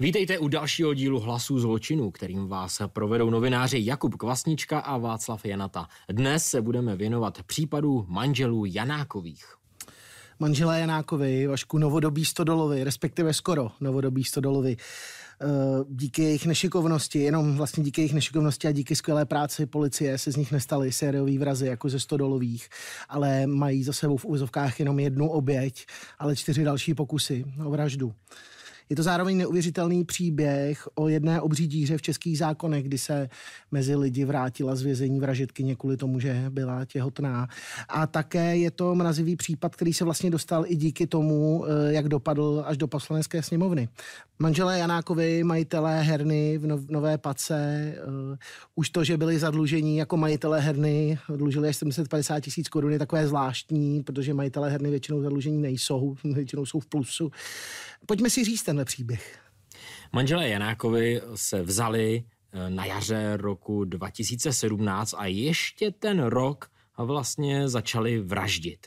Vítejte u dalšího dílu Hlasů zločinu, kterým vás provedou novináři Jakub Kvasnička a Václav Janata. Dnes se budeme věnovat případu manželů Janákových. Manželé Janákovi, Vašku novodobí stodolovi, respektive skoro novodobí stodolovi, eh, díky jejich nešikovnosti, jenom vlastně díky jejich nešikovnosti a díky skvělé práci policie se z nich nestaly sériový vrazy jako ze stodolových, ale mají za sebou v úzovkách jenom jednu oběť, ale čtyři další pokusy o vraždu. Je to zároveň neuvěřitelný příběh o jedné obří díře v českých zákonech, kdy se mezi lidi vrátila z vězení vražetkyně kvůli tomu, že byla těhotná. A také je to mrazivý případ, který se vlastně dostal i díky tomu, eh, jak dopadl až do poslanecké sněmovny. Manželé Janákovi, majitelé herny v Nové Pace, uh, už to, že byli zadlužení jako majitelé herny, dlužili až 750 tisíc korun, je takové zvláštní, protože majitelé herny většinou zadlužení nejsou, většinou jsou v plusu. Pojďme si říct tenhle příběh. Manželé Janákovi se vzali eh, na jaře roku 2017 a ještě ten rok vlastně začali vraždit.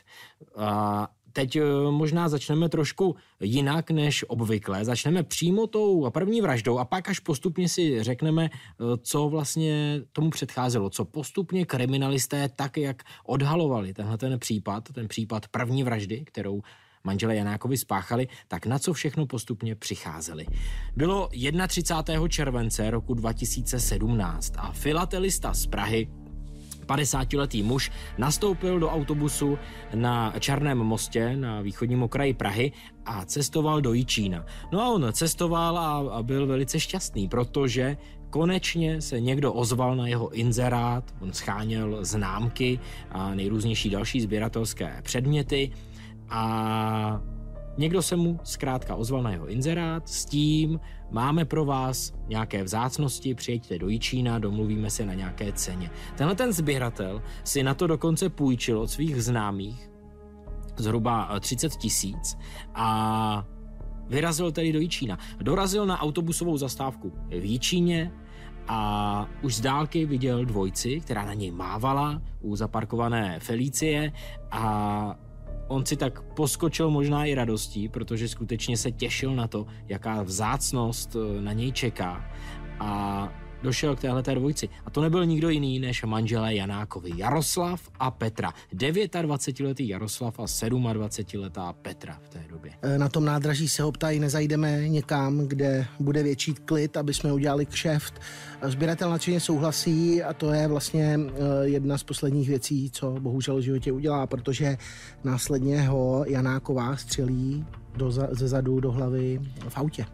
A teď eh, možná začneme trošku jinak než obvykle. Začneme přímo tou první vraždou a pak až postupně si řekneme, eh, co vlastně tomu předcházelo, co postupně kriminalisté tak, jak odhalovali tenhle ten případ, ten případ první vraždy, kterou manželé Janákovi spáchali, tak na co všechno postupně přicházeli. Bylo 31. července roku 2017 a filatelista z Prahy 50-letý muž nastoupil do autobusu na Černém mostě na východním okraji Prahy a cestoval do Jičína. No a on cestoval a, a byl velice šťastný, protože konečně se někdo ozval na jeho inzerát, on scháněl známky a nejrůznější další sběratelské předměty a Někdo se mu zkrátka ozval na jeho inzerát s tím, máme pro vás nějaké vzácnosti, přijďte do Jičína, domluvíme se na nějaké ceně. Tenhle ten sběratel si na to dokonce půjčil od svých známých zhruba 30 eh, tisíc a vyrazil tedy do Jičína. Dorazil na autobusovou zastávku v Jičíně a už z dálky viděl dvojci, která na něj mávala u zaparkované Felicie a on si tak poskočil možná i radostí, protože skutečně se těšil na to, jaká vzácnost eh, na něj čeká. A došel k téhle dvojci. A to nebyl nikdo jiný než manželé Janákovi. Jaroslav a Petra. 29-letý Jaroslav a 27-letá Petra v té době. E, na tom nádraží se ho ptají, nezajdeme někam, kde bude větší klid, aby jsme udělali kšeft. Sběratel nadšeně souhlasí a to je vlastně e, jedna z posledních věcí, co bohužel v životě udělá, protože následně ho Janáková střelí do, ze zadu do hlavy v autě.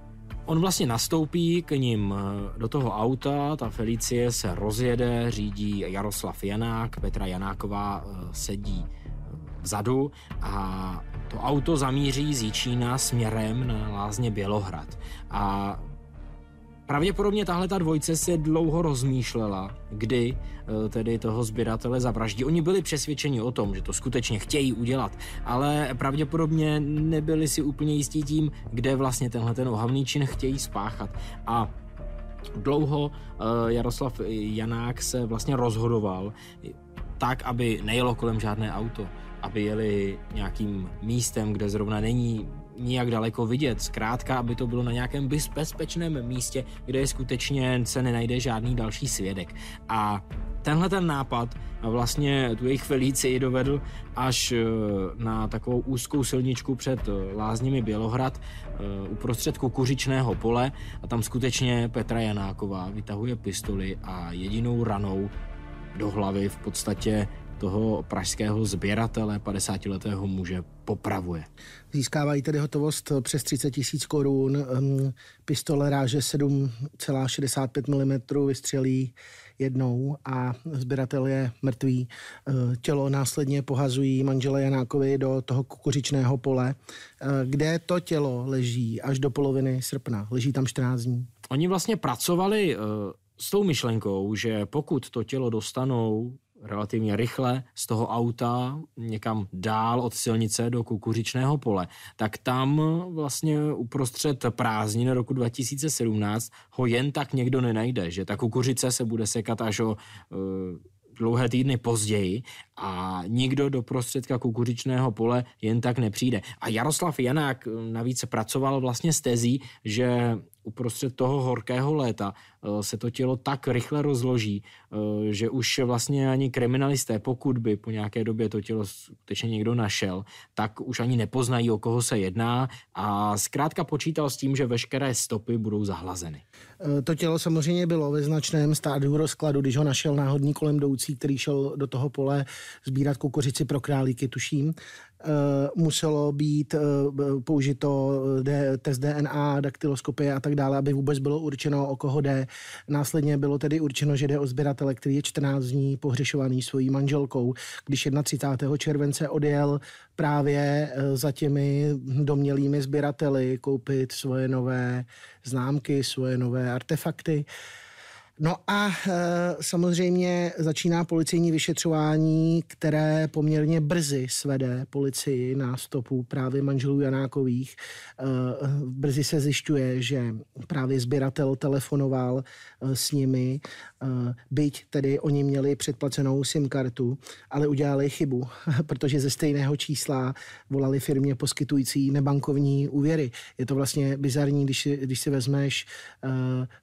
On vlastně nastoupí k ním eh, do toho auta, ta Felicie se rozjede, řídí Jaroslav Janák, Petra Janáková eh, sedí eh, vzadu a to auto zamíří z Jíčína směrem na lázně Bělohrad. A Pravděpodobně tahle ta dvojce se dlouho rozmýšlela, kdy eh, tedy toho sběratele zavraždí. Oni byli přesvědčeni o tom, že to skutečně chtějí udělat, ale pravděpodobně nebyli si úplně jistí tím, kde vlastně tenhle ten ohavný čin chtějí spáchat. A dlouho eh, Jaroslav Janák se vlastně rozhodoval tak, aby nejelo kolem žádné auto, aby jeli nějakým místem, kde zrovna není nijak daleko vidět. Zkrátka, aby to bylo na nějakém bezpečném místě, kde je skutečně se nenajde žádný další svědek. A tenhle ten nápad vlastně tu jejich Felíci dovedl až e, na takovou úzkou silničku před e, lázněmi Bělohrad e, uprostřed kukuřičného pole a tam skutečně Petra Janáková vytahuje pistoli a jedinou ranou do hlavy v podstatě toho pražského sběratele, 50-letého muže, popravuje. Získávají tedy hotovost přes 30 tisíc korun, um, pistole ráže 7,65 mm vystřelí jednou a sběratel je mrtvý. Uh, tělo následně pohazují manžele Janákovi do toho kukuřičného pole, uh, kde to tělo leží až do poloviny srpna. Leží tam 14 dní. Oni vlastně pracovali s tou myšlenkou, že pokud to tělo dostanou relativně rychle z toho auta někam dál od silnice do kukuřičného pole, tak tam vlastně uprostřed prázdnin roku 2017 ho jen tak někdo nenajde, že ta kukuřice se bude sekat až o uh, dlouhé týdny později a nikdo do prostředka kukuřičného pole jen tak nepřijde. A Jaroslav Janák navíc pracoval vlastně s tezí, že uprostřed toho horkého léta se to tělo tak rychle rozloží, eh, že už vlastně ani kriminalisté, pokud by po nějaké době to tělo skutečně někdo našel, tak už ani nepoznají, o koho se jedná a zkrátka počítal s tím, že veškeré stopy budou zahlazeny. Eh, to tělo samozřejmě bylo ve značném stádiu rozkladu, když ho našel náhodní kolem jdoucí, který šel do toho pole sbírat kukuřici pro králíky, tuším. Eh, muselo být eh, použito eh, test DNA, daktyloskopie a tak dále, aby vůbec bylo určeno, o koho jde. Následně bylo tedy určeno, že jde o sběratele, který je 14 dní pohřešovaný svojí manželkou. Když 31. července odjel právě za těmi domělými sběrateli koupit svoje nové známky, svoje nové artefakty, No a e, samozřejmě začíná policejní vyšetřování, které poměrně brzy svede policii na stopu právě manželů Janákových. E, brzy se zjišťuje, že právě sběratel telefonoval e, s nimi, e, byť tedy oni měli předplacenou SIM kartu, ale udělali chybu, protože ze stejného čísla volali firmě poskytující nebankovní úvěry. Je to vlastně bizarní, když si, když si vezmeš e,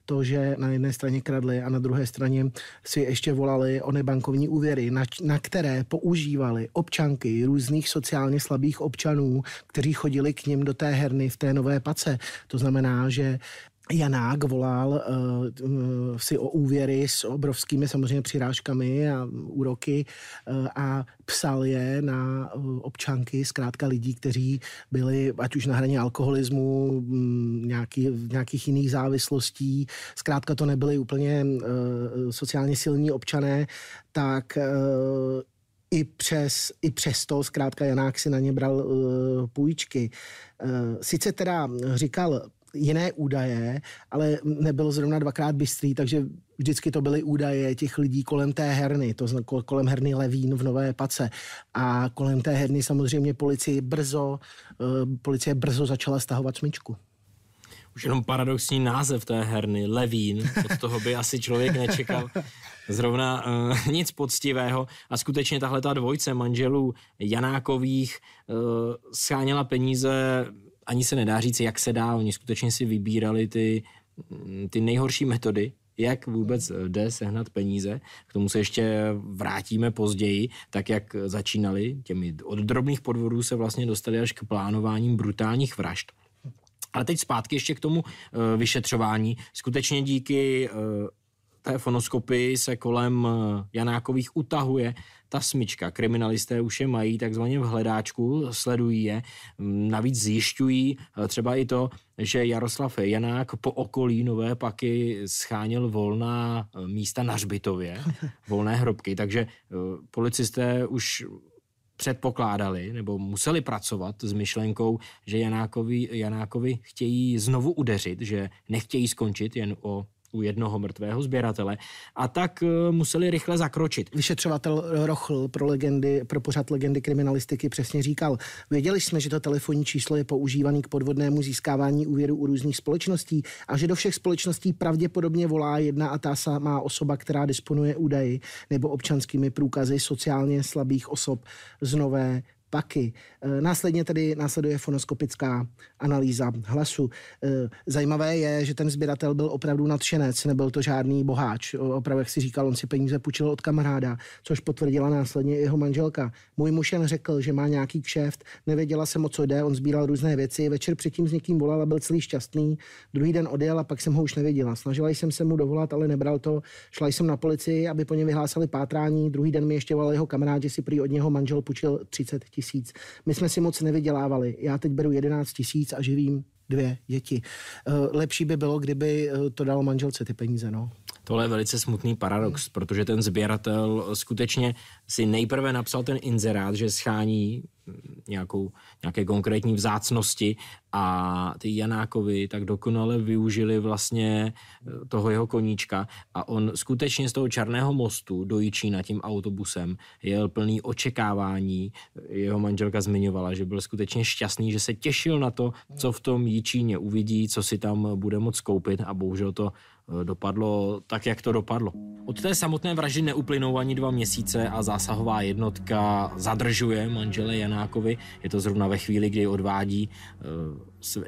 to, že na jedné straně kradli kradli a na druhé straně si ještě volali o nebankovní úvěry, na, na které používali občanky různých sociálně slabých občanů, kteří chodili k ním do té herny v té nové pace. To znamená, že Janák volal uh, si o úvěry s obrovskými samozřejmě přirážkami a úroky uh, a psal je na uh, občanky, zkrátka lidí, kteří byli ať už na hraně alkoholismu, um, nějaký, nějakých jiných závislostí, zkrátka to nebyly úplně uh, sociálně silní občané, tak uh, i přes, i přes to zkrátka Janák si na ně bral uh, půjčky. Uh, sice teda říkal, jiné údaje, ale nebyl zrovna dvakrát bystrý, takže vždycky to byly údaje těch lidí kolem té herny, to znamená kolem herny Levín v Nové Pace. A kolem té herny samozřejmě policie brzo, uh, policie brzo začala stahovat smyčku. Už jenom paradoxní název té herny, Levín, od toho by asi člověk nečekal zrovna uh, nic poctivého. A skutečně tahle ta dvojce manželů Janákových uh, scháněla peníze ani se nedá říct, jak se dá. Oni skutečně si vybírali ty, ty nejhorší metody, jak vůbec jde sehnat peníze. K tomu se ještě vrátíme později, tak jak začínali. Těmi od drobných podvodů se vlastně dostali až k plánováním brutálních vražd. Ale teď zpátky ještě k tomu uh, vyšetřování. Skutečně díky uh, té fonoskopii se kolem uh, Janákových utahuje ta smyčka. Kriminalisté už je mají takzvaně v hledáčku, sledují je. Navíc zjišťují eh, třeba i to, že Jaroslav Janák po okolí Nové Paky scháněl volná eh, místa na Žbitově, volné hrobky, takže eh, policisté už předpokládali nebo museli pracovat s myšlenkou, že Janákovi, Janákovi chtějí znovu udeřit, že nechtějí skončit jen o u jednoho mrtvého sběratele a tak eh, museli rychle zakročit. Vyšetřovatel Rochl pro, legendy, pro pořad legendy kriminalistiky přesně říkal, věděli jsme, že to telefonní číslo je používaný k podvodnému získávání úvěru u různých společností a že do všech společností pravděpodobně volá jedna a ta samá osoba, která disponuje údaji nebo občanskými průkazy sociálně slabých osob z Nové paky. Eh, následně tedy následuje fonoskopická analýza hlasu. Eh, zajímavé je, že ten sběratel byl opravdu nadšenec, nebyl to žádný boháč. Opravdu, jak si říkal, on si peníze půjčil od kamaráda, což potvrdila následně jeho manželka. Můj muž jen řekl, že má nějaký kšeft, nevěděla jsem, o co jde, on sbíral různé věci, večer předtím s někým volal a byl celý šťastný, druhý den odjel a pak jsem ho už nevěděla. Snažila jsem se mu dovolat, ale nebral to. Šla jsem na policii, aby po něm vyhlásili pátrání. Druhý den mi ještě volal jeho kamarád, že si prý od něho manžel půjčil 30 tisíc. My jsme si moc nevydělávali. Já teď beru 11 tisíc a živím dvě děti. Eh, lepší by bylo, kdyby eh, to dalo manželce ty peníze, no. Tohle je velice smutný paradox, protože ten sběratel skutečně si nejprve napsal ten inzerát, že schání nějakou, nějaké konkrétní vzácnosti. A ty Janákovi tak dokonale využili vlastně eh, toho jeho koníčka. A on skutečně z toho Černého mostu do Jičína tím autobusem. Jel plný očekávání. Jeho manželka zmiňovala, že byl skutečně šťastný, že se těšil na to, co v tom Jičíně uvidí, co si tam bude moct koupit. A bohužel to dopadlo tak, jak to dopadlo. Od té samotné vraždy neuplynou ani dva měsíce a zásahová jednotka zadržuje manžele Janákovi. Je to zrovna ve chvíli, kdy odvádí eh,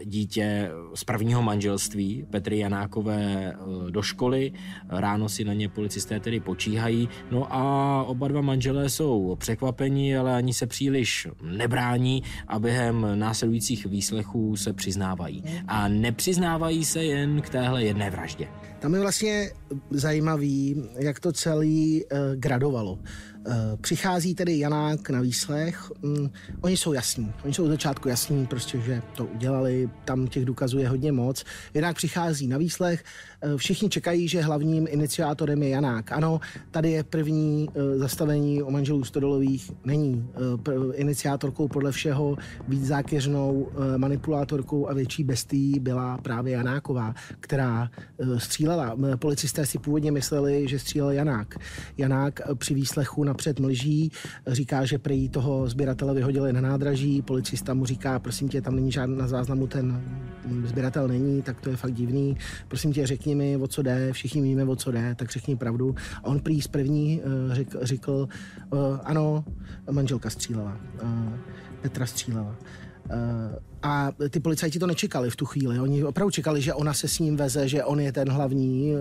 dítě z prvního manželství Petry Janákové eh, do školy. Ráno si na ně policisté tedy počíhají. No a oba dva manželé jsou překvapení, ale ani se příliš nebrání a během následujících výslechů se přiznávají. A nepřiznávají se jen k téhle jedné vraždě. Tam je vlastně zajímavý, jak to celý uh, gradovalo. Eh, přichází tedy Janák na výslech. Mm, oni jsou jasní. Oni jsou od začátku jasní, prostě, že to udělali. Tam těch důkazů je hodně moc. Janák přichází na výslech. Eh, všichni čekají, že hlavním iniciátorem je Janák. Ano, tady je první eh, zastavení o manželů Stodolových. Není iniciátorkou podle všeho být zákeřnou manipulátorkou a větší bestí byla právě Janáková, která střílela. Policisté si původně mysleli, že střílel Janák. Janák při výslechu napřed mlží, říká, že prý toho sběratele vyhodili na nádraží, policista mu říká, prosím tě, tam není žádný na záznamu, ten sběratel není, tak to je fakt divný, prosím tě, řekni mi, o co jde, všichni víme, o co jde, tak řekni pravdu. A on prý z první eh, řekl, řekl eh, ano, manželka střílela, eh, Petra střílela. Eh, a ty policajti to nečekali v tu chvíli. Oni opravdu čekali, že ona se s ním veze, že on je ten hlavní, eh,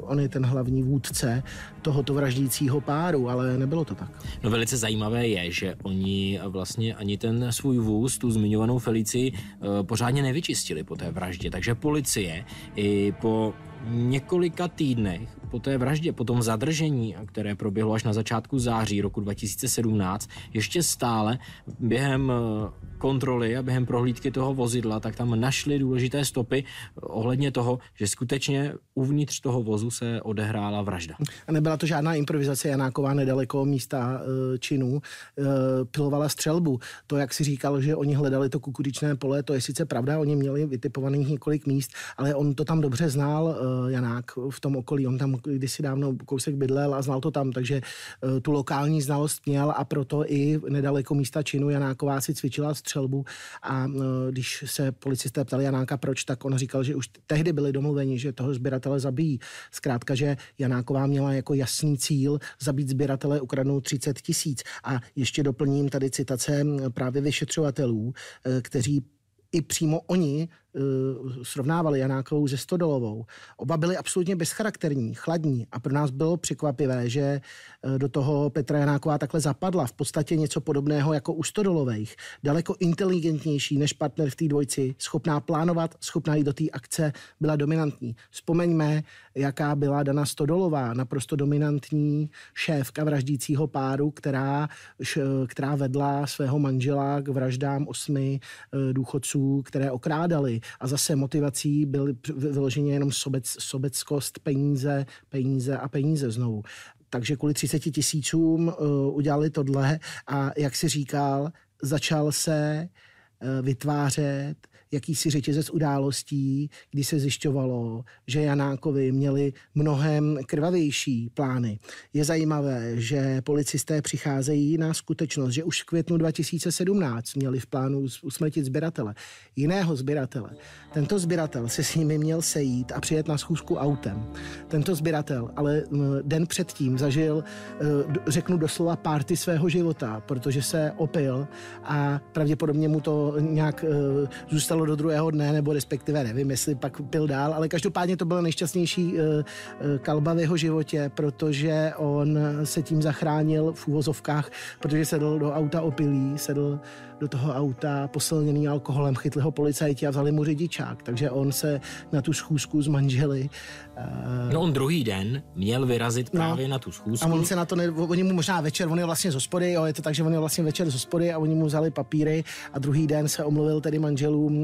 on je ten hlavní vůdce tohoto vraždícího páru, ale nebylo to tak. No velice zajímavé je, že oni vlastně ani ten svůj vůz, tu zmiňovanou Felici, eh, pořádně nevyčistili po té vraždě. Takže policie i po několika týdnech po té vraždě, po tom zadržení, které proběhlo až na začátku září roku 2017, ještě stále během eh, kontroly a během prohlídky toho vozidla, tak tam našli důležité stopy ohledně toho, že skutečně uvnitř toho vozu se odehrála vražda. A nebyla to žádná improvizace Janáková nedaleko místa e, činu, e, pilovala střelbu. To, jak si říkal, že oni hledali to kukuřičné pole, to je sice pravda, oni měli vytipovaných několik míst, ale on to tam dobře znal, Janák, v tom okolí. On tam kdysi dávno kousek bydlel a znal to tam, takže e, tu lokální znalost měl a proto i nedaleko místa činu Janáková si cvičila střelbu a e, když se policisté ptali Janáka proč, tak on říkal, že už tehdy byli domluveni, že toho sběratele zabijí. Zkrátka, že Janáková měla jako jasný cíl zabít sběratele, ukradnout 30 tisíc. A ještě doplním tady citace právě vyšetřovatelů, kteří i přímo oni srovnávali Janákovou se Stodolovou. Oba byli absolutně bezcharakterní, chladní a pro nás bylo překvapivé, že uh, do toho Petra Janáková takhle zapadla. V podstatě něco podobného jako u Stodolových. Daleko inteligentnější než partner v té dvojci, schopná plánovat, schopná jít do té akce, byla dominantní. Vzpomeňme, jaká byla Dana Stodolová, naprosto dominantní šéfka vraždícího páru, která, š, která vedla svého manžela k vraždám osmi důchodců, které okrádali a zase motivací byly vyloženě jenom sobec, sobeckost, peníze, peníze a peníze znovu. Takže kvůli 30 tisícům uh, udělali tohle a jak si říkal, začal se uh, vytvářet jakýsi řetězec událostí, kdy se zjišťovalo, že Janákovi měli mnohem krvavější plány. Je zajímavé, že policisté přicházejí na skutečnost, že už v květnu 2017 měli v plánu usmrtit sběratele. Jiného sběratele. Tento sběratel se s nimi měl sejít a přijet na schůzku autem. Tento sběratel ale den předtím zažil, e, řeknu doslova, párty svého života, protože se opil a pravděpodobně mu to nějak e, zůstalo do druhého dne, nebo respektive nevím, jestli pak pil dál, ale každopádně to byla nejšťastnější uh, kalba v jeho životě, protože on se tím zachránil v úvozovkách, protože sedl do auta opilý, sedl do toho auta posilněný alkoholem, chytli ho policajti a vzali mu řidičák, takže on se na tu schůzku s manželi. Uh... No on druhý den měl vyrazit no. právě no, na tu schůzku. A on se na to, ne, oni mu možná večer, on je vlastně z hospody, jo, je to tak, že on je vlastně večer z hospody a oni mu vzali papíry a druhý den se omluvil tedy manželům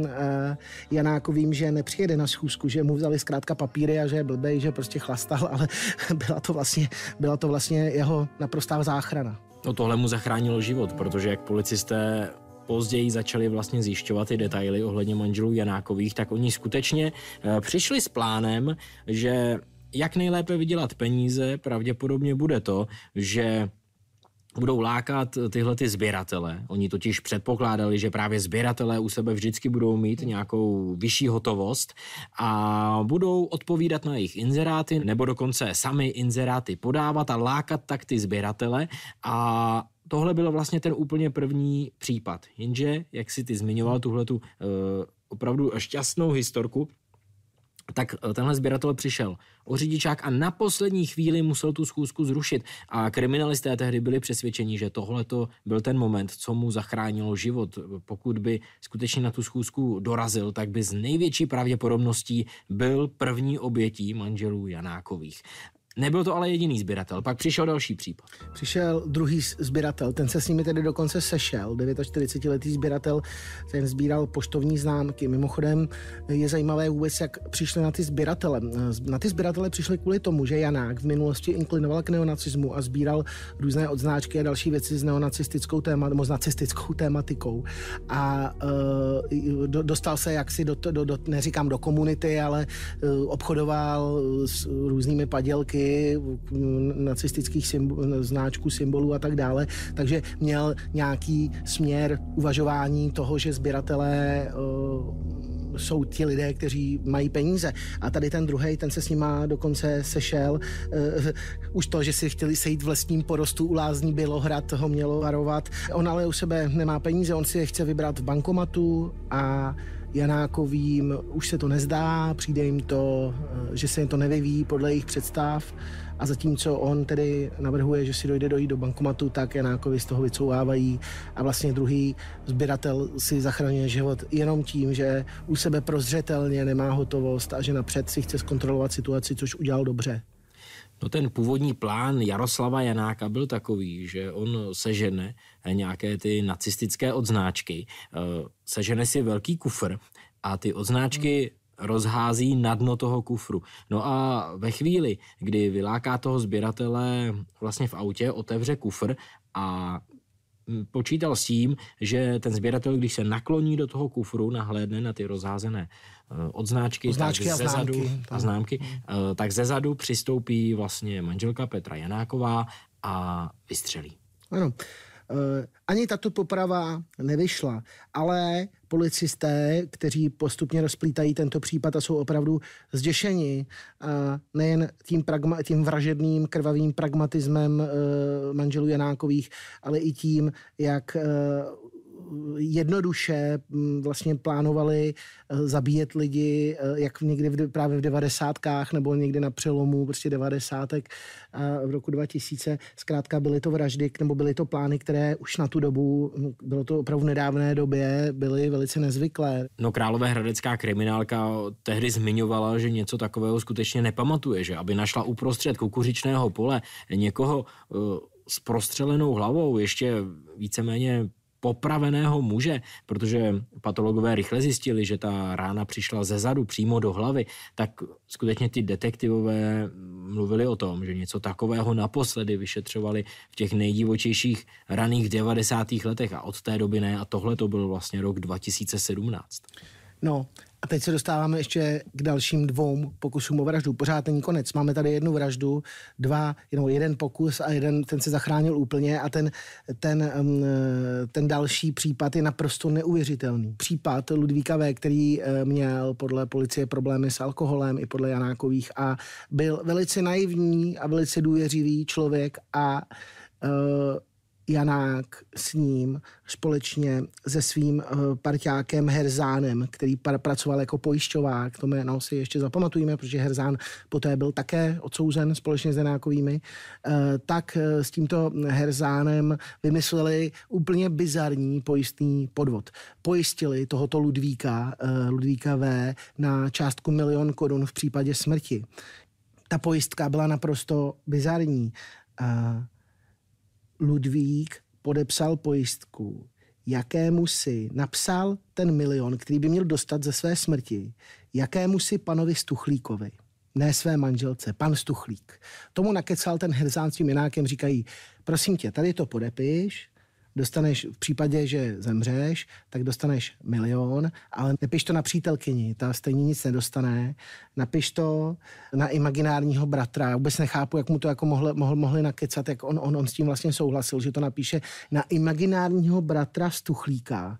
Janákovým, že nepřijede na schůzku, že mu vzali zkrátka papíry a že je blbej, že prostě chlastal, ale byla to vlastně, byla to vlastně jeho naprostá záchrana. No tohle mu zachránilo život, protože jak policisté později začali vlastně zjišťovat ty detaily ohledně manželů Janákových, tak oni skutečně eh, přišli s plánem, že jak nejlépe vydělat peníze, pravděpodobně bude to, že budou lákat tyhle ty sběratele. Oni totiž předpokládali, že právě sběratelé u sebe vždycky budou mít nějakou vyšší hotovost a budou odpovídat na jejich inzeráty nebo dokonce sami inzeráty podávat a lákat tak ty sběratele a tohle byl vlastně ten úplně první případ. Jenže, jak si ty zmiňoval tuhle tu uh, opravdu šťastnou historku, tak eh, tenhle sběratel přišel o řidičák a na poslední chvíli musel tu schůzku zrušit. A kriminalisté tehdy byli přesvědčeni, že tohle byl ten moment, co mu zachránilo život. Pokud by skutečně na tu schůzku dorazil, tak by z největší pravděpodobností byl první obětí manželů Janákových. Nebyl to ale jediný sběratel, pak přišel další případ. Přišel druhý sběratel, ten se s nimi tedy dokonce sešel, 49-letý sběratel, ten sbíral poštovní známky. Mimochodem je zajímavé vůbec, jak přišli na ty sběratele. Na ty sběratele přišli kvůli tomu, že Janák v minulosti inklinoval k neonacismu a sbíral různé odznáčky a další věci s neonacistickou nebo s nacistickou tématikou. A uh, dostal se jaksi do, do, do, neříkám do komunity, ale uh, obchodoval s různými padělky, nacistických symbol, znáčků, symbolů a tak dále. Takže měl nějaký směr uvažování toho, že sběratelé uh, jsou ti lidé, kteří mají peníze. A tady ten druhý, ten se s nima dokonce sešel. Uh, už to, že si chtěli sejít v lesním porostu u lázní Bělohrad, ho mělo varovat. On ale u sebe nemá peníze, on si je chce vybrat v bankomatu a Janákovým už se to nezdá, přijde jim to, eh, že se jim to nevyvíjí podle jejich představ a zatímco on tedy navrhuje, že si dojde dojít do bankomatu, tak Janákovi z toho vycouvávají a vlastně druhý sběratel si zachraňuje život jenom tím, že u sebe prozřetelně nemá hotovost a že napřed si chce zkontrolovat situaci, což udělal dobře. No ten původní plán Jaroslava Janáka byl takový, že on sežene nějaké ty nacistické odznáčky, eh, sežene si velký kufr a ty odznáčky rozhází na dno toho kufru. No a ve chvíli, kdy vyláká toho sběratele vlastně v autě, otevře kufr a počítal s tím, že ten sběratel, když se nakloní do toho kufru, nahlédne na ty rozházené eh, odznáčky, odznáčky tak a, známky, zezadu, a známky, hmm. Eh, tak zezadu přistoupí vlastně manželka Petra Janáková a vystřelí. Ano. Eh, ani tato poprava nevyšla, ale policisté, kteří postupně rozplítají tento případ a jsou opravdu zděšeni nejen tím, pragma, tím vražedným krvavým pragmatismem eh, manželů Janákových, ale i tím, jak eh, jednoduše mm, vlastně plánovali eh, zabíjet lidi, eh, jak někdy v, právě v devadesátkách nebo někdy na přelomu prostě devadesátek v roku 2000. Zkrátka byly to vraždy nebo byly to plány, které už na tu dobu, mm, bylo to opravdu v nedávné době, byly velice nezvyklé. No Králové hradecká kriminálka tehdy zmiňovala, že něco takového skutečně nepamatuje, že aby našla uprostřed kukuřičného pole někoho uh, s prostřelenou hlavou, ještě víceméně popraveného muže, protože patologové rychle zjistili, že ta rána přišla ze zadu přímo do hlavy, tak skutečně ty detektivové mluvili o tom, že něco takového naposledy vyšetřovali v těch nejdivočejších raných 90. letech a od té doby ne a tohle to byl vlastně rok 2017. No, a teď se dostáváme ještě k dalším dvou pokusům o vraždu. Pořád není konec. Máme tady jednu vraždu, dva, jenom jeden pokus a jeden, ten se zachránil úplně a ten, ten, ten další případ je naprosto neuvěřitelný. Případ Ludvíka V., který eh, měl podle policie problémy s alkoholem i podle Janákových a byl velice naivní a velice důvěřivý člověk a uh, Janák s ním společně se svým uh, parťákem Herzánem, který par- pracoval jako pojišťovák, to jméno si ještě zapamatujeme, protože Herzán poté byl také odsouzen společně s Janákovými, uh, tak uh, s tímto Herzánem vymysleli úplně bizarní pojistný podvod. Pojistili tohoto Ludvíka, Ludvíka V, na částku milion korun v případě smrti. Ta pojistka byla naprosto bizarní. Uh, Ludvík podepsal pojistku, jakému si napsal ten milion, který by měl dostat ze své smrti, jakému si panovi Stuchlíkovi, ne své manželce, pan Stuchlík. Tomu nakecal ten herzán svým jinákem, říkají, prosím tě, tady to podepiš, dostaneš v případě, že zemřeš, tak dostaneš milion, ale nepiš to na přítelkyni, ta stejně nic nedostane. Napiš to na imaginárního bratra. Já vůbec nechápu, jak mu to jako mohli, mohl, mohli nakecat, jak on, on, on s tím vlastně souhlasil, že to napíše na imaginárního bratra Stuchlíka.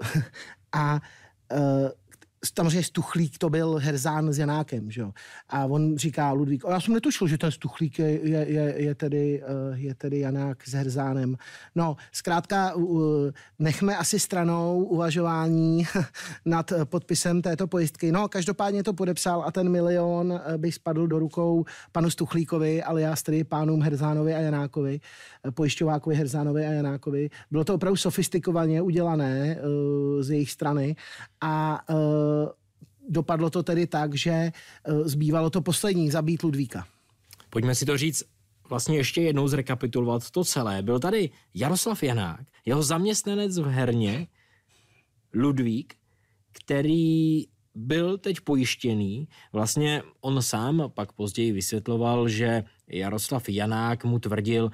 A uh, samozřejmě Stuchlík to byl Herzán s Janákem, že jo? A on říká Ludvík, já jsem netušil, že ten Stuchlík je, je, je, je, tedy, eh, je tedy Janák s Herzánem. No, zkrátka nechme asi stranou uvažování nad podpisem této pojistky. No, každopádně to podepsal a ten milion eh, by spadl do rukou panu Stuchlíkovi, ale já tedy pánům Herzánovi a Janákovi, eh, pojišťovákovi Herzánovi a Janákovi. Bylo to opravdu sofistikovaně udělané z jejich strany a dopadlo to tedy tak, že eh, zbývalo to poslední, zabít Ludvíka. Pojďme si to říct vlastně ještě jednou zrekapitulovat to celé. Byl tady Jaroslav Janák, jeho zaměstnanec v herně, Ludvík, který byl teď pojištěný. Vlastně on sám pak později vysvětloval, že Jaroslav Janák mu tvrdil,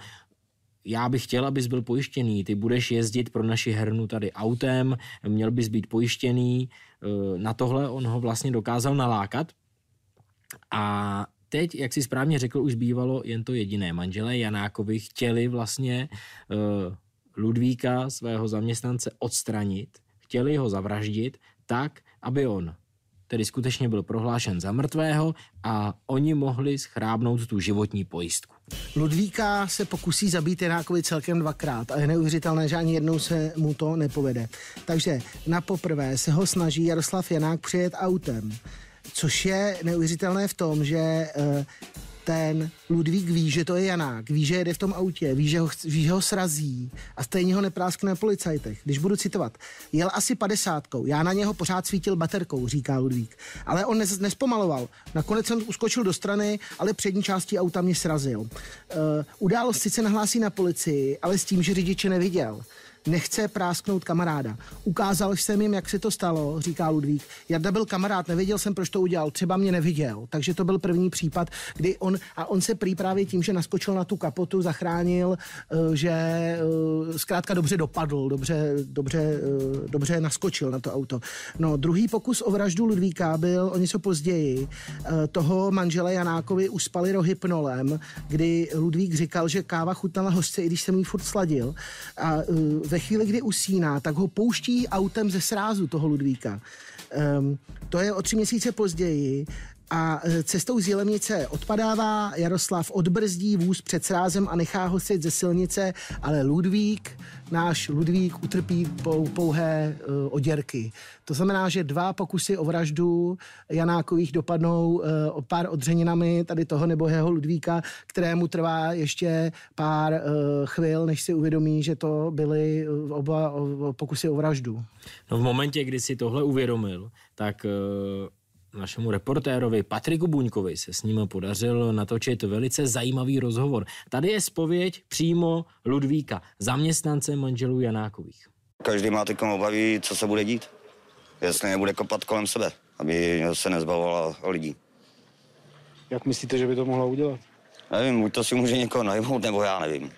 já bych chtěl, abys byl pojištěný, ty budeš jezdit pro naši hernu tady autem, měl bys být pojištěný, Eh, na tohle on ho vlastně dokázal nalákat. A teď, jak si správně řekl, už bývalo jen to jediné. Manželé Janákovi chtěli vlastně uh, Ludvíka, svého zaměstnance, odstranit, chtěli ho zavraždit tak, aby on tedy skutečně byl prohlášen za mrtvého a oni mohli schrábnout tu životní pojistku. Ludvíka se pokusí zabít Janákovi celkem dvakrát a je neuvěřitelné, že ani jednou se mu to nepovede. Takže na poprvé se ho snaží Jaroslav Janák přijet autem, což je neuvěřitelné v tom, že uh, ten Ludvík ví, že to je Janák, ví, že jede v tom autě, ví, že ho, ví, že ho srazí a stejně ho nepráskne na policajtech. Když budu citovat, jel asi padesátkou, já na něho pořád svítil baterkou, říká Ludvík. Ale on nes, nespomaloval. Nakonec jsem uskočil do strany, ale přední části auta mě srazil. Uh, událost sice nahlásí na policii, ale s tím, že řidiče neviděl nechce prásknout kamaráda. Ukázal jsem jim, jak se to stalo, říká Ludvík. Jarda byl kamarád, nevěděl jsem, proč to udělal, třeba mě neviděl. Takže to byl první případ, kdy on, a on se prý právě tím, že naskočil na tu kapotu, zachránil, eh, že eh, zkrátka dobře dopadl, dobře, dobře, eh, dobře naskočil na to auto. No, druhý pokus o vraždu Ludvíka byl o něco později. Toho manžele Janákovi uspali rohypnolem, kdy Ludvík říkal, že káva chutnala hořce, i když jsem jí furt sladil. A ve chvíli, kdy usíná, tak ho pouští autem ze srázu toho Ludvíka. Um, to je o tři měsíce později a e, cestou z Jelemnice odpadává, Jaroslav odbrzdí vůz před srázem a nechá ho sjet ze silnice, ale Ludvík, náš Ludvík utrpí pou, pouhé uh, oděrky. To znamená, že dva pokusy o vraždu Janákových dopadnou uh, o pár odřeninami tady toho nebohého Ludvíka, kterému trvá ještě pár uh, chvil, než si uvědomí, že to byly oba pokusy o vraždu. No v momentě, kdy si tohle uvědomil, tak uh našemu reportérovi Patriku Buňkovi se s ním podařil natočit velice zajímavý rozhovor. Tady je spověď přímo Ludvíka, zaměstnance manželů Janákových. Každý má teď obavy, co se bude dít. Jestli nebude kopat kolem sebe, aby se nezbavovala lidí. Jak myslíte, že by to mohla udělat? Nevím, buď to si může někoho najmout, nebo já nevím.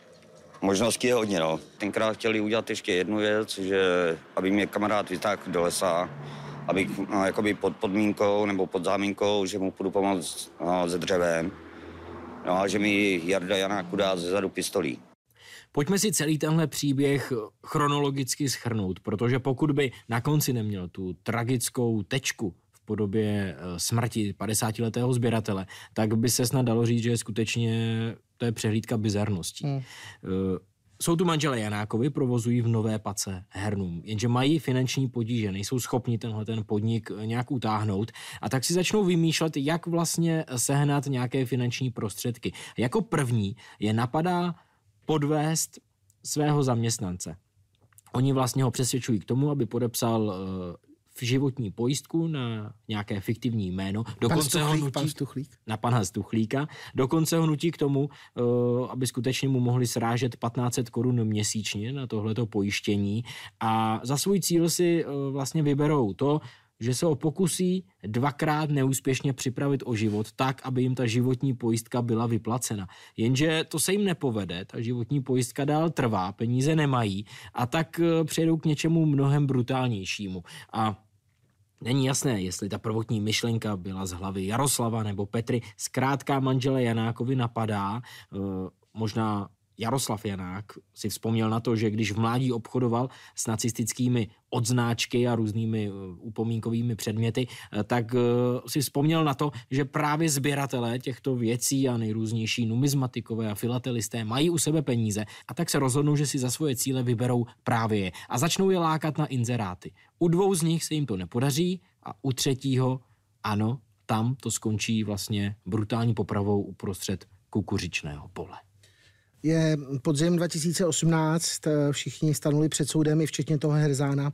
Možností je hodně, no. Tenkrát chtěli udělat ještě jednu věc, že aby mě kamarád vytáhl do lesa, abych no, jakoby pod podmínkou nebo pod zámínkou, že mu půjdu pomoct no, se dřevem. No a že mi Jarda Janáku dá ze zadu pistolí. Pojďme si celý tenhle příběh chronologicky schrnout, protože pokud by na konci neměl tu tragickou tečku v podobě eh, smrti 50-letého sběratele, tak by se snad dalo říct, že je skutečně to je přehlídka bizarností. Hmm. Eh, jsou tu manželé Janákovi, provozují v Nové Pace hernům, jenže mají finanční potíže, nejsou schopni tenhle ten podnik nějak utáhnout a tak si začnou vymýšlet, jak vlastně sehnat nějaké finanční prostředky. Jako první je napadá podvést svého zaměstnance. Oni vlastně ho přesvědčují k tomu, aby podepsal eh, životní pojistku na nějaké fiktivní jméno. Dokonce pan Stuchlík, ho nutí, pan Stuchlík. Na pana Stuchlíka. Dokonce ho nutí k tomu, uh, aby skutečně mu mohli srážet 1500 korun měsíčně na tohleto pojištění a za svůj cíl si uh, vlastně vyberou to, že se ho pokusí dvakrát neúspěšně připravit o život tak, aby jim ta životní pojistka byla vyplacena. Jenže to se jim nepovede, ta životní pojistka dál trvá, peníze nemají a tak uh, přejdou k něčemu mnohem brutálnějšímu. A Není jasné, jestli ta prvotní myšlenka byla z hlavy Jaroslava nebo Petry. Zkrátka manžele Janákovi napadá, eh, možná Jaroslav Janák si vzpomněl na to, že když v mládí obchodoval s nacistickými odznáčky a různými eh, upomínkovými předměty, eh, tak eh, si vzpomněl na to, že právě sběratelé těchto věcí a nejrůznější numizmatikové a filatelisté mají u sebe peníze a tak se rozhodnou, že si za svoje cíle vyberou právě je a začnou je lákat na inzeráty. U dvou z nich se jim to nepodaří a u třetího ano, tam to skončí vlastně brutální popravou uprostřed kukuřičného pole. Je podzim 2018, eh, všichni stanuli před soudem, i včetně toho Herzána,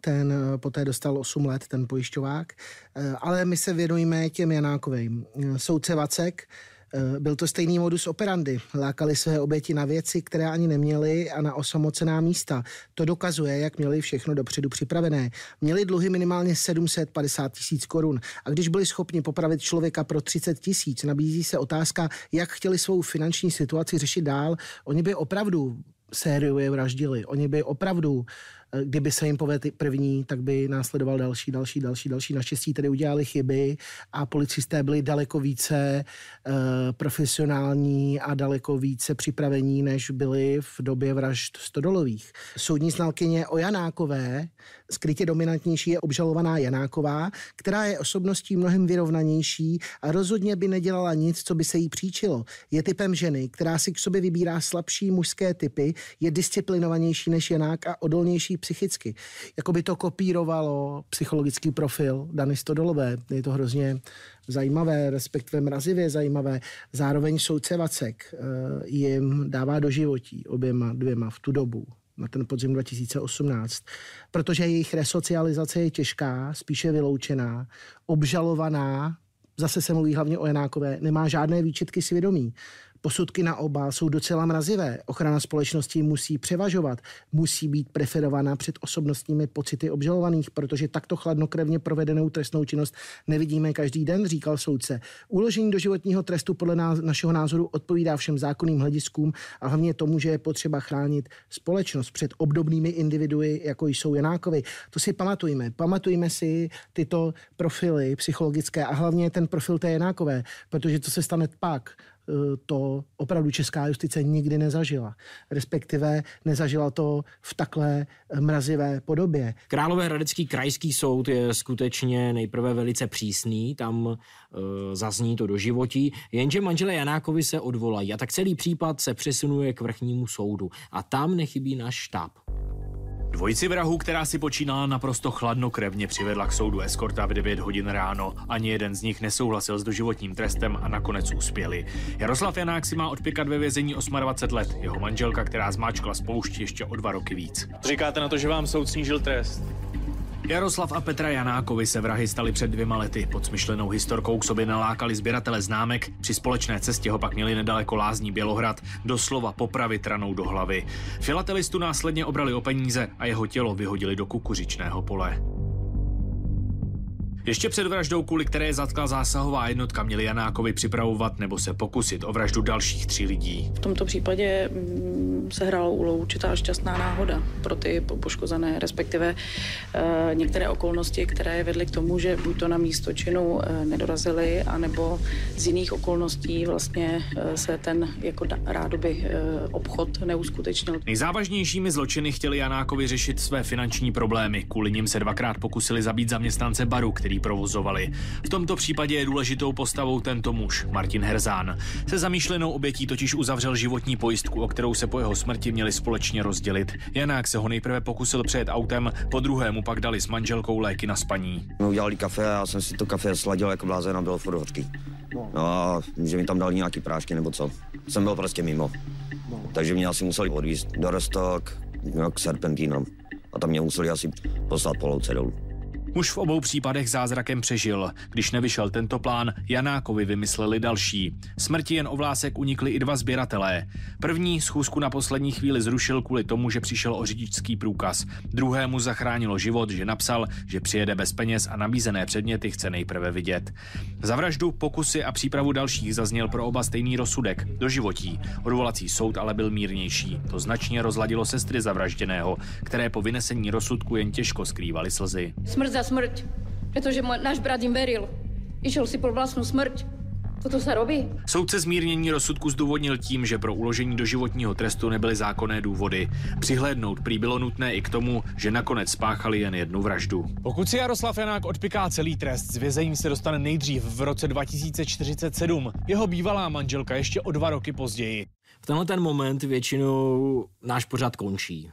ten eh, poté dostal 8 let, ten pojišťovák. Eh, ale my se věnujeme těm Janákovým. Soudce Vacek byl to stejný modus operandi. Lákali své oběti na věci, které ani neměli a na osamocená místa. To dokazuje, jak měli všechno dopředu připravené. Měli dluhy minimálně 750 tisíc korun. A když byli schopni popravit člověka pro 30 tisíc, nabízí se otázka, jak chtěli svou finanční situaci řešit dál. Oni by opravdu sériově vraždili. Oni by opravdu kdyby se jim povedl první, tak by následoval další, další, další, další. Naštěstí tedy udělali chyby a policisté byli daleko více uh, profesionální a daleko více připravení, než byli v době vražd Stodolových. Soudní znalkyně o Janákové, skrytě dominantnější je obžalovaná Janáková, která je osobností mnohem vyrovnanější a rozhodně by nedělala nic, co by se jí příčilo. Je typem ženy, která si k sobě vybírá slabší mužské typy, je disciplinovanější než Janák a odolnější psychicky. Jako by to kopírovalo psychologický profil Dany Stodolové. Je to hrozně zajímavé, respektive mrazivě zajímavé. Zároveň soudce Vacek eh, jim dává do životí oběma dvěma v tu dobu na ten podzim 2018, protože jejich resocializace je těžká, spíše vyloučená, obžalovaná, zase se mluví hlavně o Janákové, nemá žádné výčitky svědomí. Posudky na oba jsou docela mrazivé. Ochrana společnosti musí převažovat, musí být preferována před osobnostními pocity obžalovaných, protože takto chladnokrevně provedenou trestnou činnost nevidíme každý den, říkal soudce. Uložení do životního trestu podle nás, našeho názoru odpovídá všem zákonným hlediskům a hlavně tomu, že je potřeba chránit společnost před obdobnými individui, jako jsou Janákovi. To si pamatujme. Pamatujme si tyto profily psychologické a hlavně ten profil té Janákové, protože co se stane pak? Eh, to opravdu česká justice nikdy nezažila. Respektive nezažila to v takhle mrazivé podobě. Královéhradecký krajský soud je skutečně nejprve velice přísný, tam e, zazní to do životí, jenže manželé Janákovi se odvolají a tak celý případ se přesunuje k vrchnímu soudu a tam nechybí náš štáb. Dvojici vrahů, která si počínala naprosto chladnokrevně, přivedla k soudu eskorta v 9 hodin ráno. Ani jeden z nich nesouhlasil s doživotním trestem a nakonec uspěli. Jaroslav Janák si má odpěkat ve vězení 28 let. Jeho manželka, která zmáčkla spoušť ještě o dva roky víc. Říkáte na to, že vám soud snížil trest? Jaroslav a Petra Janákovi se vrahy stali před dvěma lety. Pod smyšlenou historkou k sobě nalákali sběratele známek, při společné cestě ho pak měli nedaleko lázní Bělohrad, doslova popravit ranou do hlavy. Filatelistu následně obrali o peníze a jeho tělo vyhodili do kukuřičného pole. Ještě před vraždou, kvůli které zatkla zásahová jednotka, měli Janákovi připravovat nebo se pokusit o vraždu dalších tří lidí. V tomto případě mm, se hrála úlohu určitá šťastná náhoda pro ty poškozené, respektive e, některé okolnosti, které vedly k tomu, že buď to na místo činu e, nedorazili, anebo z jiných okolností vlastně e, se ten jako rádoby e, obchod neuskutečnil. Nejzávažnějšími zločiny chtěli Janákovi řešit své finanční problémy. Kvůli nim se dvakrát pokusili zabít zaměstnance baru, který který provozovali. V tomto případě je důležitou postavou tento muž, Martin Herzán. Se zamýšlenou obětí totiž uzavřel životní pojistku, o kterou se po jeho smrti měli společně rozdělit. Janák se ho nejprve pokusil přejet autem, po druhému pak dali s manželkou léky na spaní. My udělali kafe a já jsem si to kafe sladil jako blázen a byl furt. No a že mi tam dali nějaký prášky nebo co. Jsem byl prostě mimo. Takže mě asi museli odvízt do Rostok, no, k serpentínám. A tam mě museli asi poslat po louce dolů. Muž v obou případech zázrakem přežil. Když nevyšel tento plán, Janákovi vymysleli další. Smrti jen o vlásek unikli i dva sběratelé. První schůzku na poslední chvíli zrušil kvůli tomu, že přišel o řidičský průkaz. Druhému zachránilo život, že napsal, že přijede bez peněz a nabízené předměty chce nejprve vidět. Za vraždu, pokusy a přípravu dalších zazněl pro oba stejný rozsudek, do životí. Odvolací soud ale byl mírnější. To značně rozladilo sestry zavražděného, které po vynesení rozsudku jen těžko skrývaly slzy. Smrt za smrť, pretože môj, náš brat im veril. Išiel si po vlastnú smrť Toto se robí. Soudce zmírnění rozsudku zdůvodnil tím, že pro uložení do životního trestu nebyly zákonné důvody. Přihlédnout prý bylo nutné i k tomu, že nakonec spáchali jen jednu vraždu. Pokud si Jaroslav Janák odpiká celý trest, z vězení se dostane nejdřív v roce 2047. Jeho bývalá manželka ještě o dva roky později. V tenhle ten moment většinou náš pořad končí.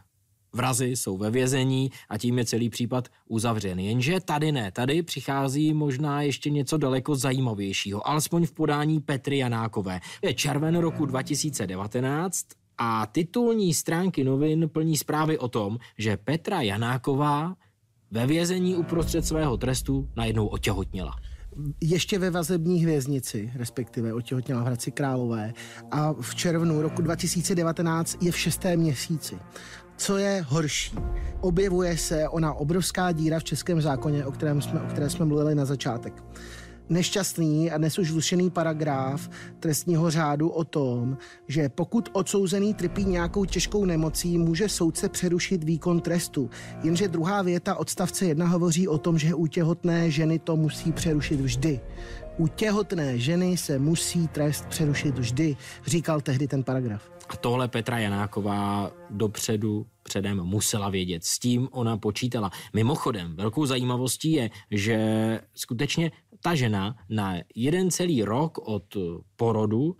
Vrazy jsou ve vězení a tím je celý případ uzavřen. Jenže tady ne, tady přichází možná ještě něco daleko zajímavějšího, alespoň v podání Petry Janákové. Je červen roku 2019 a titulní stránky novin plní zprávy o tom, že Petra Janáková ve vězení uprostřed svého trestu najednou otěhotněla ještě ve vazební hvěznici, respektive otěhotněla v Hradci Králové a v červnu roku 2019 je v šestém měsíci. Co je horší? Objevuje se ona obrovská díra v českém zákoně, o, kterém jsme, o které jsme mluvili na začátek nešťastný a dnes už zrušený paragraf trestního řádu o tom, že pokud odsouzený trpí nějakou těžkou nemocí, může soudce přerušit výkon trestu. Jenže druhá věta odstavce 1 hovoří o tom, že u těhotné ženy to musí přerušit vždy. U těhotné ženy se musí trest přerušit vždy, říkal tehdy ten paragraf. A tohle Petra Janáková dopředu předem musela vědět. S tím ona počítala. Mimochodem, velkou zajímavostí je, že skutečně ta žena na jeden celý rok od porodu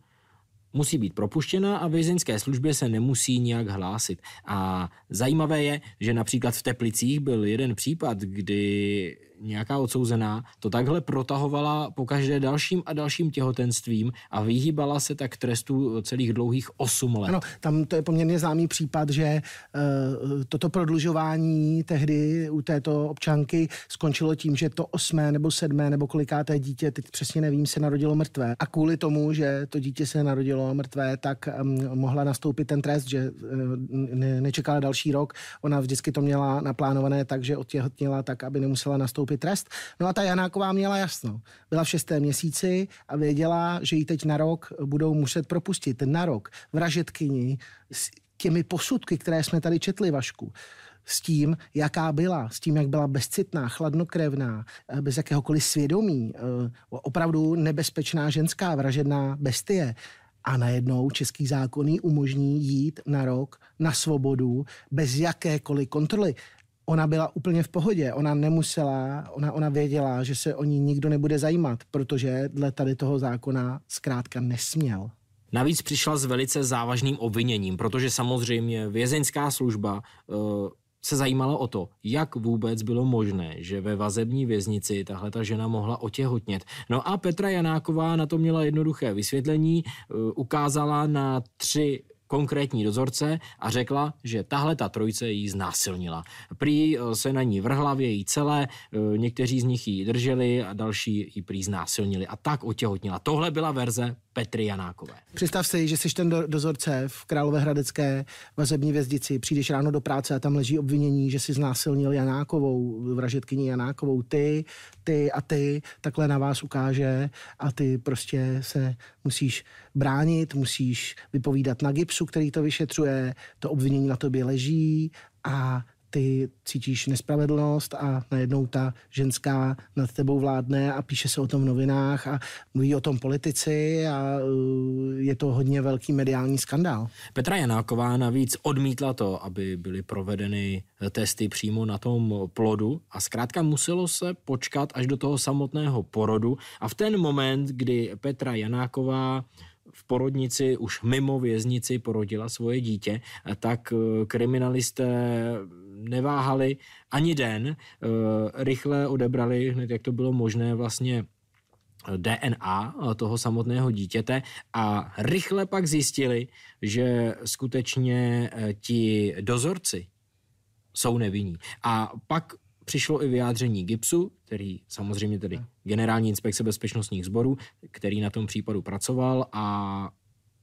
musí být propuštěna a vězeňské službě se nemusí nijak hlásit. A zajímavé je, že například v Teplicích byl jeden případ, kdy nějaká odsouzená to takhle protahovala po každé dalším a dalším těhotenstvím a vyhýbala se tak trestu celých dlouhých 8 let. Ano, tam to je poměrně známý případ, že uh, toto prodlužování tehdy u této občanky skončilo tím, že to osmé nebo sedmé nebo kolikáté dítě, teď přesně nevím, se narodilo mrtvé. A kvůli tomu, že to dítě se narodilo mrtvé, tak um, mohla nastoupit ten trest, že uh, ne, nečekala další rok. Ona vždycky to měla naplánované tak, že otěhotněla tak, aby nemusela nastoupit nastoupit trest. No a ta Janáková měla jasno. Byla v šestém měsíci a věděla, že ji teď na rok budou muset propustit. Na rok vražetkyni s těmi posudky, které jsme tady četli, Vašku s tím, jaká byla, s tím, jak byla bezcitná, chladnokrevná, bez jakéhokoliv svědomí, eh, opravdu nebezpečná ženská vražedná bestie. A najednou český zákon umožní jít na rok na svobodu bez jakékoliv kontroly ona byla úplně v pohodě. Ona nemusela, ona, ona věděla, že se o ní nikdo nebude zajímat, protože dle tady toho zákona zkrátka nesměl. Navíc přišla s velice závažným obviněním, protože samozřejmě vězeňská služba uh, se zajímala o to, jak vůbec bylo možné, že ve vazební věznici tahle ta žena mohla otěhotnět. No a Petra Janáková na to měla jednoduché vysvětlení, uh, ukázala na tři konkrétní dozorce a řekla, že tahle ta trojice jí znásilnila. Prý eh, se na ní vrhla v její celé, eh, někteří z nich ji drželi a další ji prý znásilnili a tak otěhotnila. Tohle byla verze Petry Janákové. Představ si, že jsi ten dozorce v Královéhradecké vazební vězdici, přijdeš ráno do práce a tam leží obvinění, že si znásilnil Janákovou, vražetkyni Janákovou, ty, ty a ty, takhle na vás ukáže a ty prostě se musíš bránit, musíš vypovídat na gipsu, který to vyšetřuje, to obvinění na tobě leží a ty cítíš nespravedlnost a najednou ta ženská nad tebou vládne a píše se o tom v novinách a mluví o tom politici a uh, je to hodně velký mediální skandál. Petra Janáková navíc odmítla to, aby byly provedeny testy přímo na tom plodu a zkrátka muselo se počkat až do toho samotného porodu a v ten moment, kdy Petra Janáková v porodnici už mimo věznici porodila svoje dítě, tak uh, kriminalisté neváhali ani den, eh, rychle odebrali, hned jak to bylo možné, vlastně eh, DNA eh, toho samotného dítěte a rychle pak zjistili, že skutečně ti dozorci jsou nevinní. A pak přišlo i vyjádření GIPSu, který samozřejmě tedy generální inspekce bezpečnostních sborů, který na tom případu pracoval a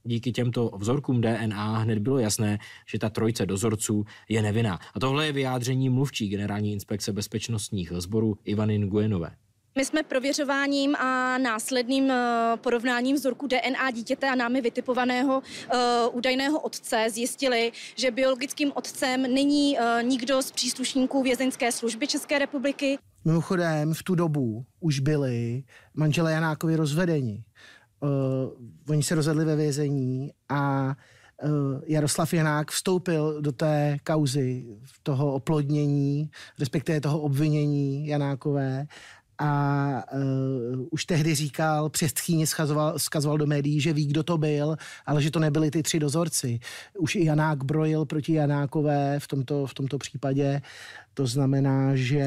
díky těmto vzorkům DNA hned bylo jasné, že ta trojce dozorců je nevinná. A tohle je vyjádření mluvčí generální inspekce bezpečnostních sborů Ivany Nguyenové. My jsme prověřováním a následným eh, porovnáním vzorku DNA dítěte a námi vytipovaného uh, údajného otce zjistili, že biologickým otcem není uh, nikdo z příslušníků vězeňské služby České republiky. Mimochodem v tu dobu už byli manželé Janákovi rozvedeni uh, oni se rozhodli ve vězení a uh, Jaroslav Janák vstoupil do té kauzy toho oplodnění, respektive toho obvinění Janákové a uh, už tehdy říkal, přes tchýně skazoval, skazoval do médií, že ví, kdo to byl, ale že to nebyli ty tři dozorci. Už i Janák brojil proti Janákové v tomto, v tomto případě. To znamená, že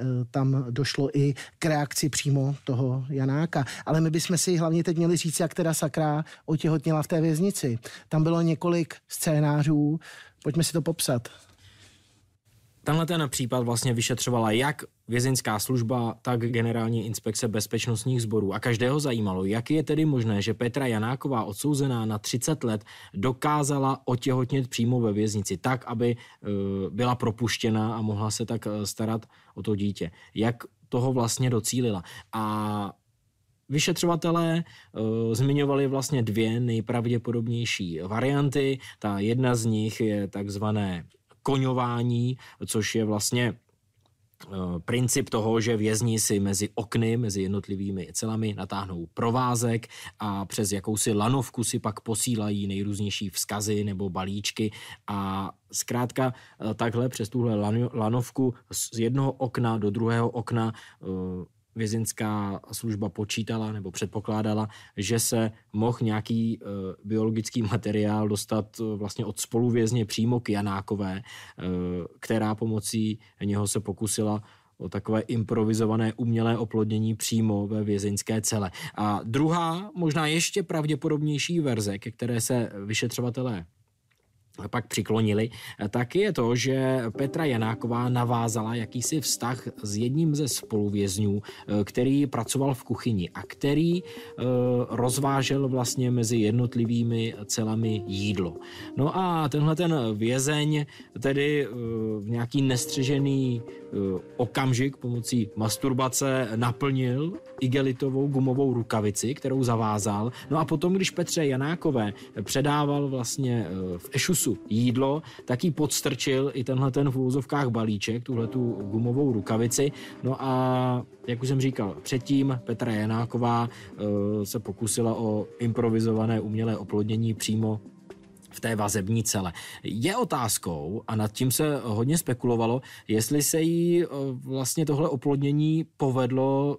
uh, tam došlo i k reakci přímo toho Janáka. Ale my bychom si hlavně teď měli říct, jak teda sakra otěhotněla v té věznici. Tam bylo několik scénářů, pojďme si to popsat. Tenhle ten případ vlastně vyšetřovala jak vězeňská služba, tak generální inspekce bezpečnostních sborů. A každého zajímalo, jak je tedy možné, že Petra Janáková, odsouzená na 30 let, dokázala otěhotnět přímo ve věznici tak, aby uh, byla propuštěna a mohla se tak uh, starat o to dítě. Jak toho vlastně docílila. A Vyšetřovatelé uh, zmiňovali vlastně dvě nejpravděpodobnější varianty. Ta jedna z nich je takzvané koňování, což je vlastně eh, princip toho, že vězni si mezi okny, mezi jednotlivými celami natáhnou provázek a přes jakousi lanovku si pak posílají nejrůznější vzkazy nebo balíčky. A zkrátka eh, takhle přes tuhle lanovku z jednoho okna do druhého okna eh, vězeňská služba počítala nebo předpokládala, že se mohl nějaký e, biologický materiál dostat e, vlastně od spoluvězně přímo k Janákové, e, která pomocí něho se pokusila o takové improvizované umělé oplodnění přímo ve vězeňské cele. A druhá, možná ještě pravděpodobnější verze, ke které se vyšetřovatelé pak přiklonili, tak je to, že Petra Janáková navázala jakýsi vztah s jedním ze spoluvězňů, eh, který pracoval v kuchyni a který eh, rozvážel vlastně mezi jednotlivými celami jídlo. No a tenhle ten vězeň tedy eh, v nějaký nestřežený okamžik pomocí masturbace naplnil igelitovou gumovou rukavici, kterou zavázal. No a potom, když Petře Janákové předával vlastně v Ešusu kusu jídlo, tak jí podstrčil i tenhle ten v úvozovkách balíček, tuhle tu gumovou rukavici. No a jak už jsem říkal, předtím Petra Janáková uh, se pokusila o improvizované umělé oplodnění přímo v té vazební cele. Je otázkou, a nad tím se hodně spekulovalo, jestli se jí vlastně tohle oplodnění povedlo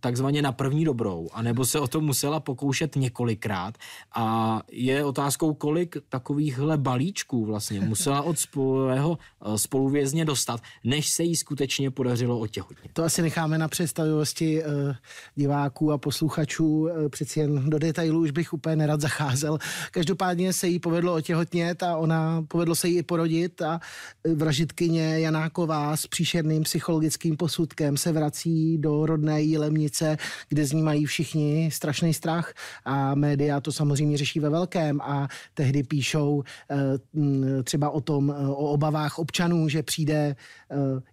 takzvaně na první dobrou, anebo se o to musela pokoušet několikrát a je otázkou, kolik takovýchhle balíčků vlastně musela od svého eh, spoluvězně dostat, než se jí skutečně podařilo otěhotnit. To asi necháme na představivosti uh, diváků a posluchačů, uh, přeci jen do detailů už bych úplně nerad zacházel. Každopádně se jí povedlo otěhotnět a ona povedlo se jí i porodit a vražitkyně Janáková s příšerným psychologickým posudkem se vrací do rodné jílemnice vesnice, kde z ní mají všichni strašný strach a média to samozřejmě řeší ve velkém a tehdy píšou eh, třeba o tom, eh, o obavách občanů, že přijde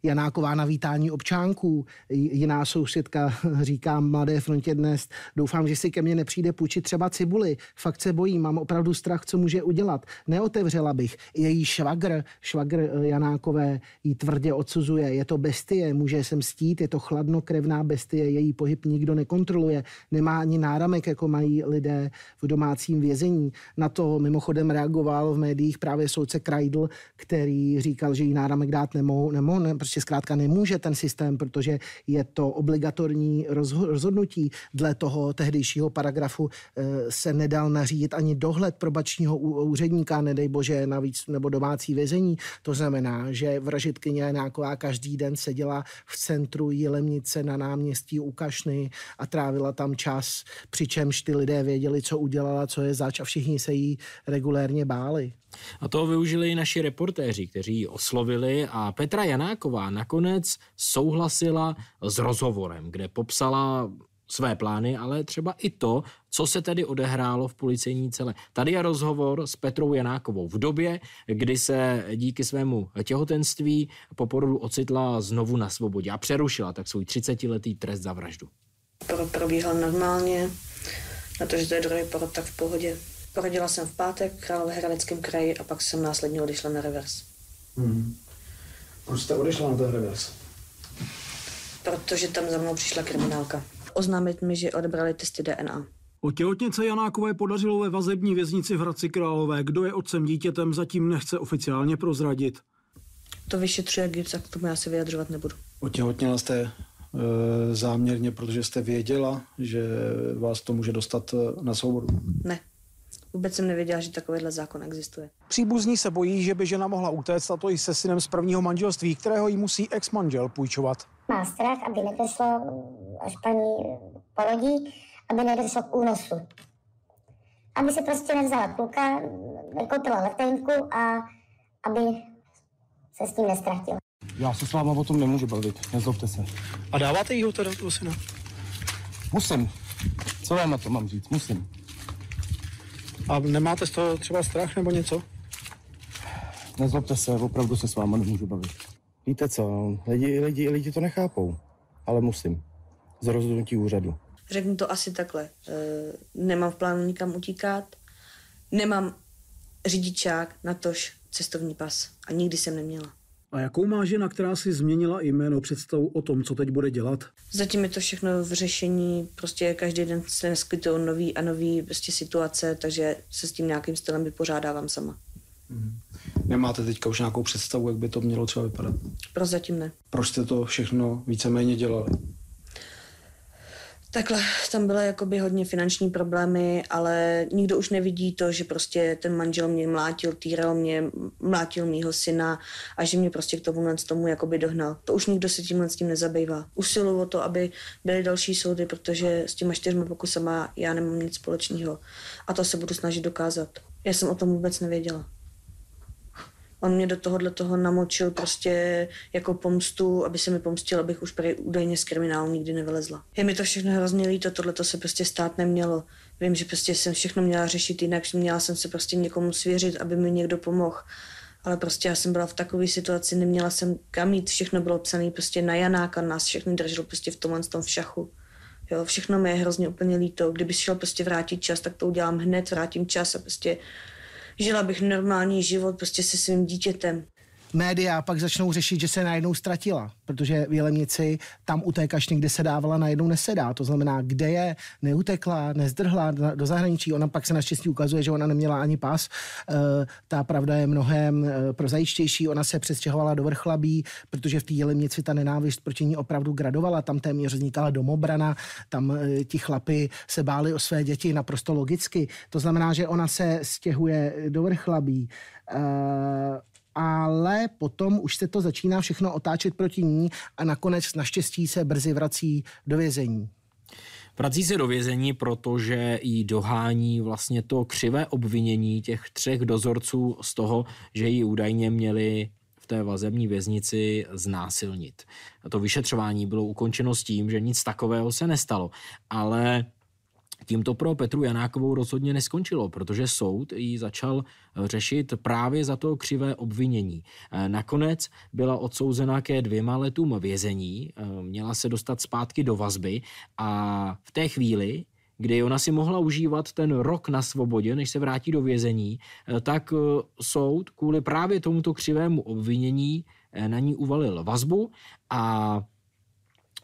Janáková na vítání občánků. Jiná sousedka říká Mladé frontě dnes, doufám, že si ke mně nepřijde půjčit třeba cibuli. Fakt se bojím, mám opravdu strach, co může udělat. Neotevřela bych. Její švagr, švagr Janákové jí tvrdě odsuzuje. Je to bestie, může se mstít, je to chladnokrevná bestie, její pohyb nikdo nekontroluje, nemá ani náramek, jako mají lidé v domácím vězení. Na to mimochodem reagoval v médiích právě soudce Kreidl, který říkal, že jí náramek dát nemohou, nemohou ne, prostě zkrátka nemůže ten systém, protože je to obligatorní rozhodnutí. Dle toho tehdejšího paragrafu eh, se nedal nařídit ani dohled probačního úředníka, nedej bože, navíc nebo domácí vězení. To znamená, že vražitkyně Janáková každý den seděla v centru Jilemnice na náměstí u Kašny a trávila tam čas, přičemž ty lidé věděli, co udělala, co je zač a všichni se jí regulérně báli. A toho využili i naši reportéři, kteří ji oslovili a Petra Janáková nakonec souhlasila s rozhovorem, kde popsala své plány, ale třeba i to, co se tedy odehrálo v policejní celé. Tady je rozhovor s Petrou Janákovou v době, kdy se díky svému těhotenství po porodu ocitla znovu na svobodě a přerušila tak svůj 30-letý trest za vraždu. Probíhal normálně, na to, že to je druhý porod, tak v pohodě. Porodila jsem v pátek v Královéhradeckém kraji a pak jsem následně odešla na revers. Hmm. Proč jste odešla na ten revers? Protože tam za mnou přišla kriminálka oznámit mi, že odebrali testy DNA. O těhotnice Janákové podařilo ve vazební věznici v Hradci Králové. Kdo je otcem dítětem, zatím nechce oficiálně prozradit. To vyšetřuje GIPS a k tomu já se vyjadřovat nebudu. Otěhotněla jste e, záměrně, protože jste věděla, že vás to může dostat e, na svobodu? Ne. Vůbec jsem nevěděla, že takovýhle zákon existuje. Příbuzní se bojí, že by žena mohla utéct, a to i se synem z prvního manželství, kterého jí musí ex-manžel půjčovat. Má strach, aby nedošlo, až paní porodí, aby nedošlo k únosu. Aby se prostě nevzala kluka, nekoupila letenku a aby se s tím nestratila. Já se s váma o tom nemůžu bavit, nezlobte se. A dáváte jí ho teda toho syna? Musím. Co vám na to mám říct? Musím. A nemáte z toho třeba strach nebo něco? Nezlobte se, opravdu se s váma nemůžu bavit. Víte co, lidi, lidi, lidi to nechápou, ale musím. Z rozhodnutí úřadu. Řeknu to asi takhle. E, nemám v plánu nikam utíkat, nemám řidičák, natož cestovní pas a nikdy jsem neměla. A jakou má žena, která si změnila jméno, představu o tom, co teď bude dělat? Zatím je to všechno v řešení, prostě každý den se neskytují nový a nový prostě situace, takže se s tím nějakým stylem vypořádávám sama. Hmm. Nemáte teďka už nějakou představu, jak by to mělo třeba vypadat? Prozatím ne. Proč jste to všechno víceméně dělali? Takhle, tam byly jakoby hodně finanční problémy, ale nikdo už nevidí to, že prostě ten manžel mě mlátil, týral mě, mlátil mýho syna a že mě prostě k tomu tomu jakoby dohnal. To už nikdo se tímhle s tím nezabývá. Usiluju o to, aby byly další soudy, protože s těma čtyřmi pokusama já nemám nic společného a to se budu snažit dokázat. Já jsem o tom vůbec nevěděla. On mě do tohohle toho namočil prostě jako pomstu, aby se mi pomstil, abych už prý údajně z kriminálu nikdy nevylezla. Je mi to všechno hrozně líto, tohle to se prostě stát nemělo. Vím, že prostě jsem všechno měla řešit jinak, měla jsem se prostě někomu svěřit, aby mi někdo pomohl. Ale prostě já jsem byla v takové situaci, neměla jsem kam jít, všechno bylo psané prostě na Janáka, nás všechny drželo prostě v tomhle tom v šachu. Jo, všechno mi je hrozně úplně líto. Kdyby šel prostě vrátit čas, tak to udělám hned, vrátím čas a prostě žila bych normální život prostě se svým dítětem média pak začnou řešit, že se najednou ztratila, protože v Jelemnici tam utékaš někde se dávala, najednou nesedá. To znamená, kde je, neutekla, nezdrhla do zahraničí. Ona pak se naštěstí ukazuje, že ona neměla ani pas. E, ta pravda je mnohem e, prozajištější. Ona se přestěhovala do Vrchlabí, protože v té Jelemnici ta nenávist proti ní opravdu gradovala. Tam téměř vznikala domobrana, tam e, ti chlapi se báli o své děti naprosto logicky. To znamená, že ona se stěhuje do Vrchlabí ale potom už se to začíná všechno otáčet proti ní a nakonec naštěstí se brzy vrací do vězení. Vrací se do vězení, protože jí dohání vlastně to křivé obvinění těch třech dozorců z toho, že ji údajně měli v té vazební věznici znásilnit. A to vyšetřování bylo ukončeno s tím, že nic takového se nestalo, ale tím to pro Petru Janákovou rozhodně neskončilo, protože soud ji začal eh, řešit právě za to křivé obvinění. Eh, nakonec byla odsouzena ke dvěma letům vězení, eh, měla se dostat zpátky do vazby a v té chvíli, kdy ona si mohla užívat ten rok na svobodě, než se vrátí do vězení, tak soud kvůli právě tomuto křivému obvinění na ní uvalil vazbu a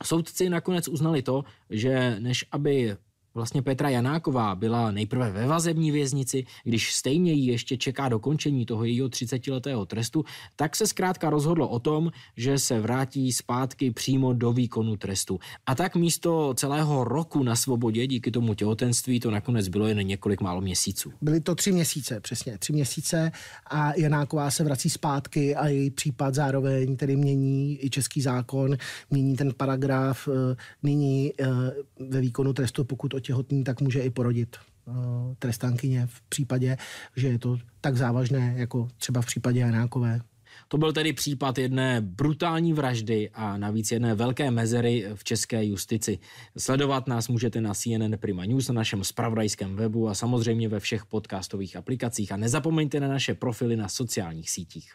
soudci nakonec uznali to, že než aby Vlastně Petra Janáková byla nejprve ve vazební věznici, když stejně jí ještě čeká dokončení toho jejího 30-letého trestu, tak se zkrátka rozhodlo o tom, že se vrátí zpátky přímo do výkonu trestu. A tak místo celého roku na svobodě díky tomu těhotenství to nakonec bylo jen několik málo měsíců. Byly to tři měsíce, přesně tři měsíce a Janáková se vrací zpátky a její případ zároveň tedy mění i český zákon, mění ten paragraf nyní eh, ve výkonu trestu, pokud těhotný, tak může i porodit uh, trestánkyně v případě, že je to tak závažné, jako třeba v případě Janákové. To byl tedy případ jedné brutální vraždy a navíc jedné velké mezery v české justici. Sledovat nás můžete na CNN Prima News, na našem spravodajském webu a samozřejmě ve všech podcastových aplikacích. A nezapomeňte na naše profily na sociálních sítích.